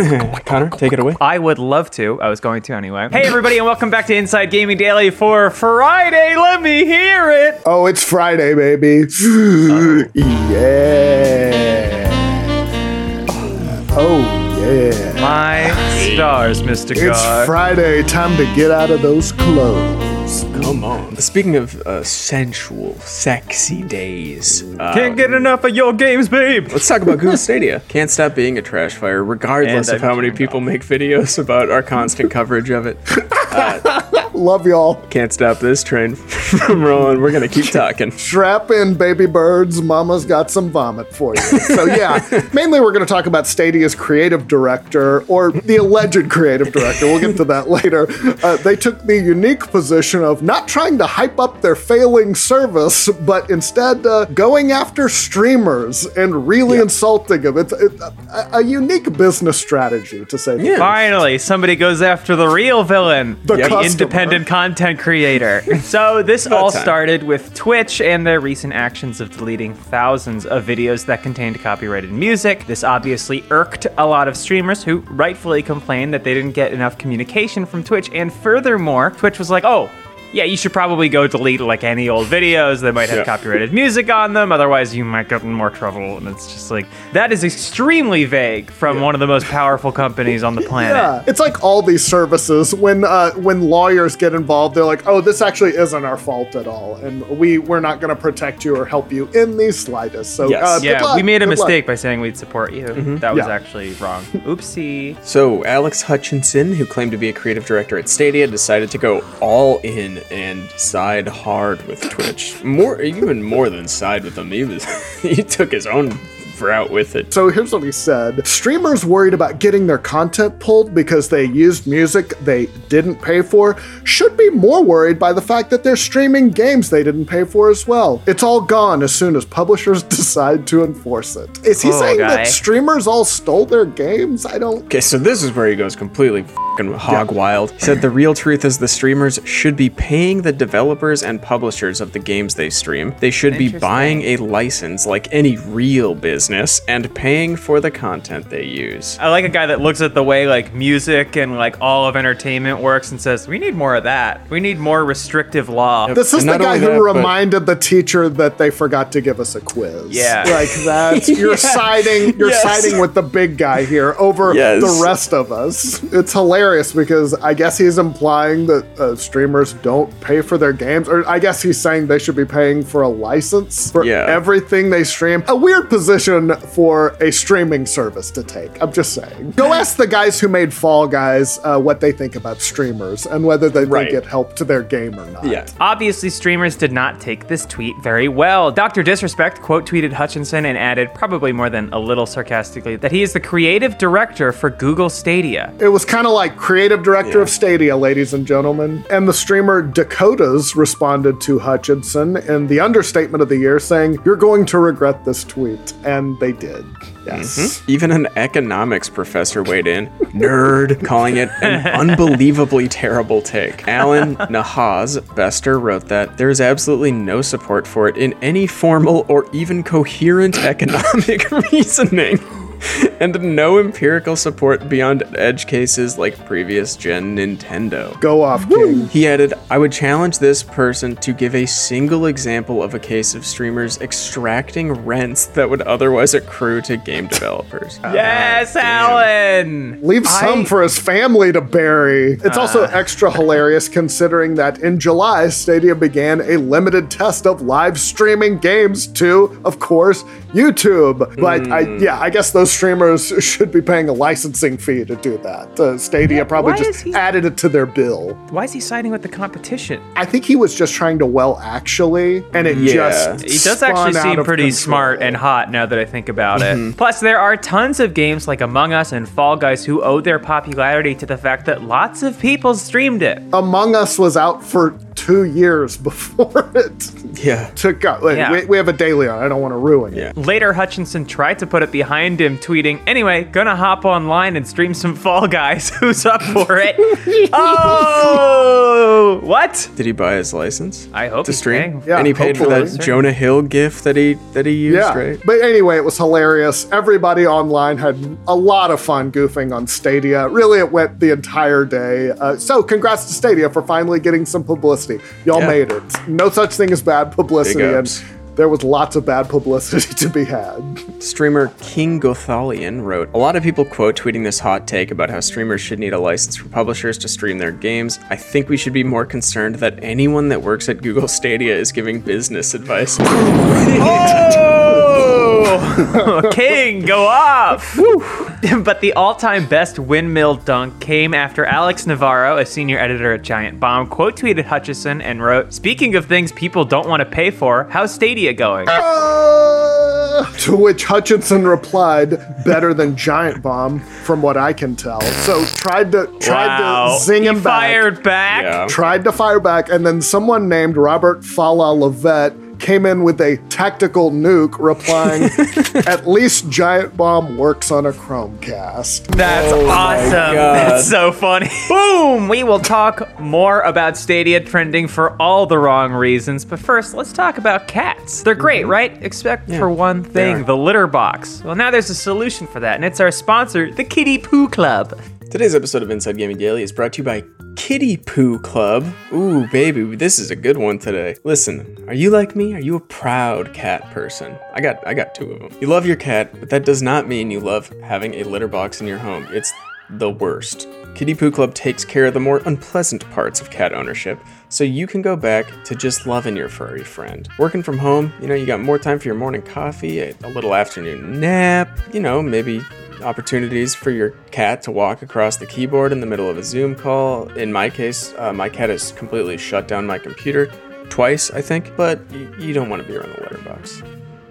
Connor, take it away. I would love to. I was going to anyway. Hey, everybody, and welcome back to Inside Gaming Daily for Friday. Let me hear it. Oh, it's Friday, baby. yeah. Oh, yeah. My stars, Mr. It's God. Friday. Time to get out of those clothes. Come on. Speaking of uh, sensual, sexy days, uh, Can't get enough of your games, babe. let's talk about Google Stadia. Can't stop being a trash fire, regardless And of how I've many turned people make videos about our constant coverage of it. Love y'all. Can't stop this train from rolling. We're gonna keep talking. Strap in, baby birds. Mama's got some vomit for you. So, yeah, mainly we're going to talk about Stadia's creative director or the alleged creative director. We'll get to that later. Uh, they took the unique position of not trying to hype up their failing service, but instead uh, going after streamers and really insulting them. It's it, a, a unique business strategy, to say the Yeah. Finally, somebody goes after the real villain, The customer. independent content creator. so this all time. started with Twitch and their recent actions of deleting thousands of videos that contained copyrighted music. This obviously irked a lot of streamers who rightfully complained that they didn't get enough communication from Twitch. And furthermore, Twitch was like, "Oh, yeah, you should probably go delete like any old videos that might have Yeah. copyrighted music on them. Otherwise, you might get in more trouble." And it's just like that is extremely vague from one of the most powerful companies on the planet. Yeah, it's like all these services when uh, when lawyers get involved, they're like, "Oh, this actually isn't our fault at all, and we we're not going to protect you or help you in the slightest." So, Yes. uh, Yeah, luck, we made a good luck. mistake by saying we'd support you. That was Yeah. actually wrong. Oopsie. So, Alex Hutchinson, who claimed to be a creative director at Stadia, decided to go all in and side hard with Twitch. More, even more than side with them. He was, he took his own route with it. So here's what he said: Streamers worried about getting their content pulled because they used music they didn't pay for should be more worried by the fact that they're streaming games they didn't pay for as well. It's all gone as soon as publishers decide to enforce it. Is he Cool saying guy. that streamers all stole their games? I don't. Okay, so this is where he goes completely fucking hog wild. He said the real truth is the streamers should be paying the developers and publishers of the games they stream. They should be buying a license like any real business and paying for the content they use. I like a guy that looks at the way like music and like all of entertainment works and says, "We need more of that. We need more restrictive law." This is And the guy who that, but- reminded the teacher that they forgot to give us a quiz. Yeah. like that. You're Yeah. siding. You're Yes. siding with the big guy here over Yes. the rest of us. It's hilarious because I guess he's implying that uh, streamers don't pay for their games, or I guess he's saying they should be paying for a license for Yeah. everything they stream. A weird position for a streaming service to take. I'm just saying. Go ask the guys who made Fall Guys uh, what they think about streamers and whether they Right. think it helped their game or not. Yeah. Obviously, streamers did not take this tweet very well. Dr. Disrespect quote tweeted Hutchinson and added, probably more than a little sarcastically, that he is the creative director for Google Stadia. It was kind of like creative director Yeah. of Stadia, ladies and gentlemen. And the streamer Dakotaz responded to Hutchinson in the understatement of the year, saying, You're going to regret this tweet. And they did. Yes. Mm-hmm. Even an economics professor weighed in, nerd, calling it an unbelievably terrible take. Alan Nahaz Bester wrote that there is absolutely no support for it in any formal or even coherent economic reasoning. And no empirical support beyond edge cases like previous gen Nintendo. Go off, King. He added, I would challenge this person to give a single example of a case of streamers extracting rents that would otherwise accrue to game developers. Yes, ah, damn. Alan! Leave some I- for his family to bury. It's also ah. extra hilarious considering that in July, Stadia began a limited test of live streaming games to, of course, YouTube. But I, hmm. yeah, I guess those streamers should be paying a licensing fee to do that. Uh, Stadia probably just he- added it to their bill. Why is he siding with the competition? I think he was just trying to well actually, and it Yeah. just He does spun actually seem pretty control. smart and hot now that I think about Mm-hmm. it. Plus, there are tons of games like Among Us and Fall Guys who owe their popularity to the fact that lots of people streamed it. Among Us was out for two two years before it Yeah. took out. Wait, Yeah. we, we have a daily on. I don't want to ruin Yeah. it. Later, Hutchinson tried to put it behind him, tweeting, Anyway, gonna hop online and stream some Fall Guys. Who's up for it? oh! What? Did he buy his license? I hope to he's stream. Yeah, and he paid for that Jonah Hill gif that he that he used, Yeah. right? But anyway, it was hilarious. Everybody online had a lot of fun goofing on Stadia. Really, it went the entire day. Uh, so, congrats to Stadia for finally getting some publicity. Y'all Yeah. made it. No such thing as bad publicity. Big And there was lots of bad publicity to be had. Streamer King Gothalion wrote, A lot of people quote tweeting this hot take about how streamers should need a license for publishers to stream their games. I think we should be more concerned that anyone that works at Google Stadia is giving business advice. Oh! King, go off! but the all time best windmill dunk came after Alex Navarro, a senior editor at Giant Bomb, quote tweeted Hutchinson and wrote, Speaking of things people don't want to pay for, how's Stadia going? Uh, to which Hutchinson replied, "Better than Giant Bomb, from what I can tell." So tried to tried wow. to zing He him back. fired back? Yeah. tried to fire back, and then someone named Robert Fala Levette came in with a tactical nuke, replying, "At least Giant Bomb works on a Chromecast." That's Oh awesome. That's so funny. Boom! We will talk more about Stadia trending for all the wrong reasons, but first, let's talk about cats. They're great, mm-hmm. right? Except for one thing: the litter box. Well, now there's a solution for that, and it's our sponsor, the Kitty Poo Club. Today's episode of Inside Gaming Daily is brought to you by Kitty Poo Club. Ooh, baby, this is a good one today. Listen, are you like me? Are you a proud cat person? I got I got two of them. You love your cat, but that does not mean you love having a litter box in your home. It's the worst. Kitty Poo Club takes care of the more unpleasant parts of cat ownership, so you can go back to just loving your furry friend. Working from home, you know, you got more time for your morning coffee, a, little afternoon nap, you know, maybe opportunities for your cat to walk across the keyboard in the middle of a Zoom call. In my case, uh, my cat has completely shut down my computer twice, I think, but y- you don't want to be around the litter box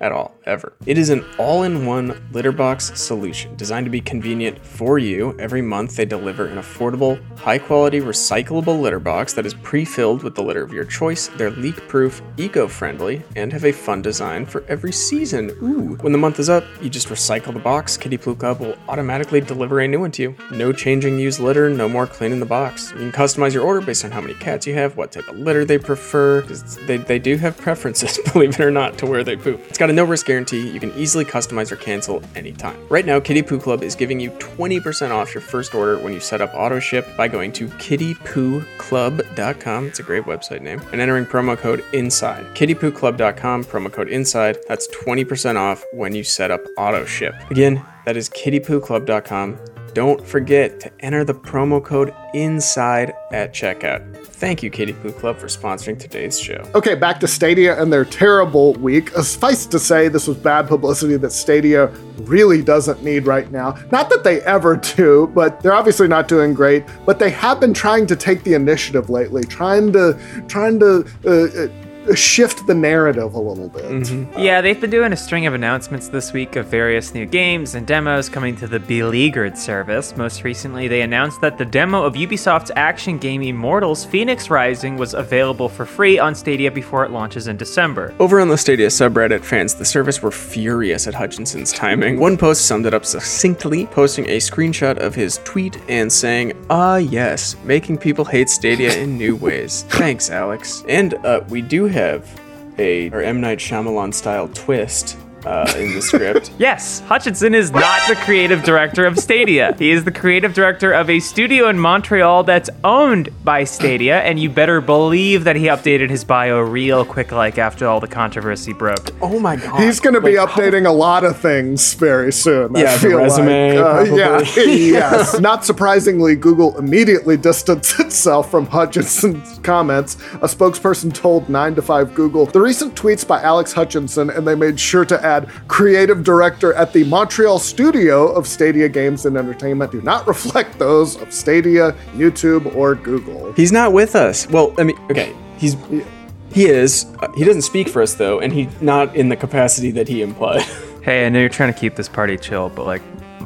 at all, ever. It is an all in one litter box solution designed to be convenient for you. Every month, they deliver an affordable, high quality, recyclable litter box that is pre filled with the litter of your choice. They're leak proof, eco friendly, and have a fun design for every season. Ooh. When the month is up, you just recycle the box. Kitty Poo Club will automatically deliver a new one to you. No changing used litter, no more cleaning the box. You can customize your order based on how many cats you have, what type of litter they prefer. They, they do have preferences, believe it or not, to where they poop. It's got a no risk guarantee. You can easily customize or cancel anytime. Right now, Kitty Poo Club is giving you 20% off your first order when you set up auto ship by going to kittypooclub.com. It's a great website name. And entering promo code INSIDE. Kittypooclub.com, promo code INSIDE. That's 20% off when you set up auto ship. Again, that is kittypooclub.com. Don't forget to enter the promo code INSIDE at checkout. Thank you, Kitty Poo Club, for sponsoring today's show. Okay, back to Stadia and their terrible week. Uh, Suffice to say, this was bad publicity that Stadia really doesn't need right now. Not that they ever do, but they're obviously not doing great. But they have been trying to take the initiative lately, trying to trying to uh, uh, shift the narrative a little bit. Yeah, they've been doing a string of announcements this week of various new games and demos coming to the Beleaguered service. Most recently, they announced that the demo of Ubisoft's action game Immortals Phoenix Rising was available for free on Stadia before it launches in December. Over on the Stadia subreddit, fans of the service were furious at Hutchinson's timing. One post summed it up succinctly, posting a screenshot of his tweet and saying, Ah, yes, making people hate Stadia in new ways. Thanks, Alex. And uh, we do have a or M. Night Shyamalan style twist uh, in the script. Yes, Hutchinson is not the creative director of Stadia. He is the creative director of a studio in Montreal that's owned by Stadia, and you better believe that he updated his bio real quick like after all the controversy broke. Oh my god. He's going to be Wait, updating a lot of things very soon. I Yeah, the feel resume, Like. Uh, yeah, yes. Not surprisingly, Google immediately distanced itself from Hutchinson's comments. A spokesperson told 9 to 5 Google the recent tweets by Alex Hutchinson, and they made sure to add creative director at the Montreal studio of Stadia Games and Entertainment do not reflect those of Stadia, YouTube, or Google. He's not with us. Well, I mean, okay, he's he is. Uh, he doesn't speak for us though, and he's not in the capacity that he implied. Hey, I know you're trying to keep this party chill, but like,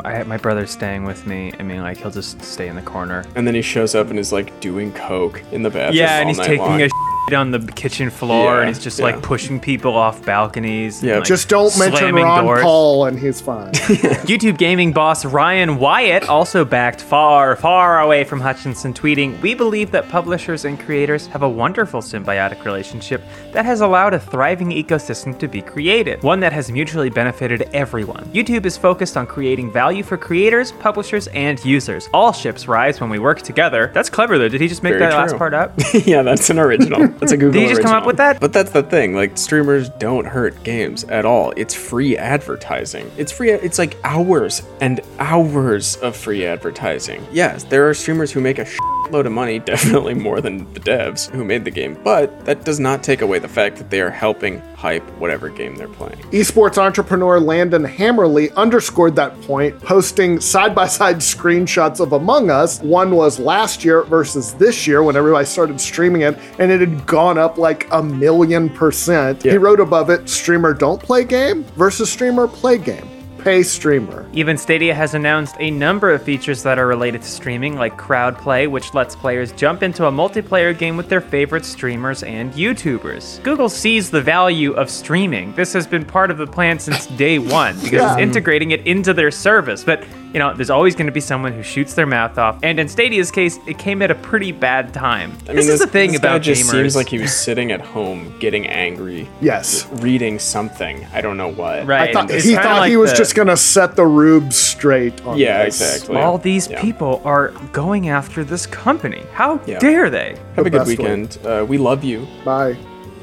I, my brother's staying with me. I mean, like, he'll just stay in the corner. and then he shows up and is like doing coke in the bathroom. Yeah, and all he's night taking long. a on the kitchen floor Yeah, and he's just yeah. like pushing people off balconies. and, Yeah. like, Just don't mention Ron doors. Paul and he's fine. YouTube gaming boss Ryan Wyatt also backed far, far away from Hutchinson, tweeting, We believe that publishers and creators have a wonderful symbiotic relationship that has allowed a thriving ecosystem to be created, one that has mutually benefited everyone. YouTube is focused on creating value for creators, publishers, and users. All ships rise when we work together. That's clever, though. Did he just make Very that last part up? yeah, that's an original. That's a Google Did you just come up with that? But that's the thing. Like streamers don't hurt games at all. It's free advertising. It's free. It's like hours and hours of free advertising. Yes, there are streamers who make a load of money, definitely more than the devs who made the game. But that does not take away the fact that they are helping hype whatever game they're playing. Esports entrepreneur Landon Hammerly underscored that point, posting side by side screenshots of Among Us. One was last year versus this year when everybody started streaming it, and it had gone up like a million percent. He wrote above it streamer don't play game versus streamer play game. Pay streamer. Even Stadia has announced a number of features that are related to streaming, like crowd play, which lets players jump into a multiplayer game with their favorite streamers and YouTubers. Google sees the value of streaming. This has been part of the plan since day one because it's integrating it into their service. But you know, there's always going to be someone who shoots their mouth off. And in Stadia's case, it came at a pretty bad time. I this mean, is the thing this guy about just gamers. seems like he was sitting at home getting angry, Yes. reading something. I don't know what. Right. I thought, he thought like he was the- just going to set the rubes straight. On Yeah, this. exactly. all these Yeah. people are going after this company. How Yeah. dare they? Have The a good weekend. Uh, we love you. Bye.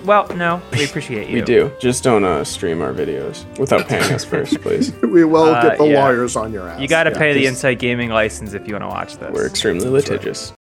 Well, no, we appreciate you. We do. Just don't uh, stream our videos without paying us first, please. We will Uh, get the yeah. lawyers on your ass. You got to Yeah. pay the just- Inside Gaming license if you want to watch this. We're extremely litigious.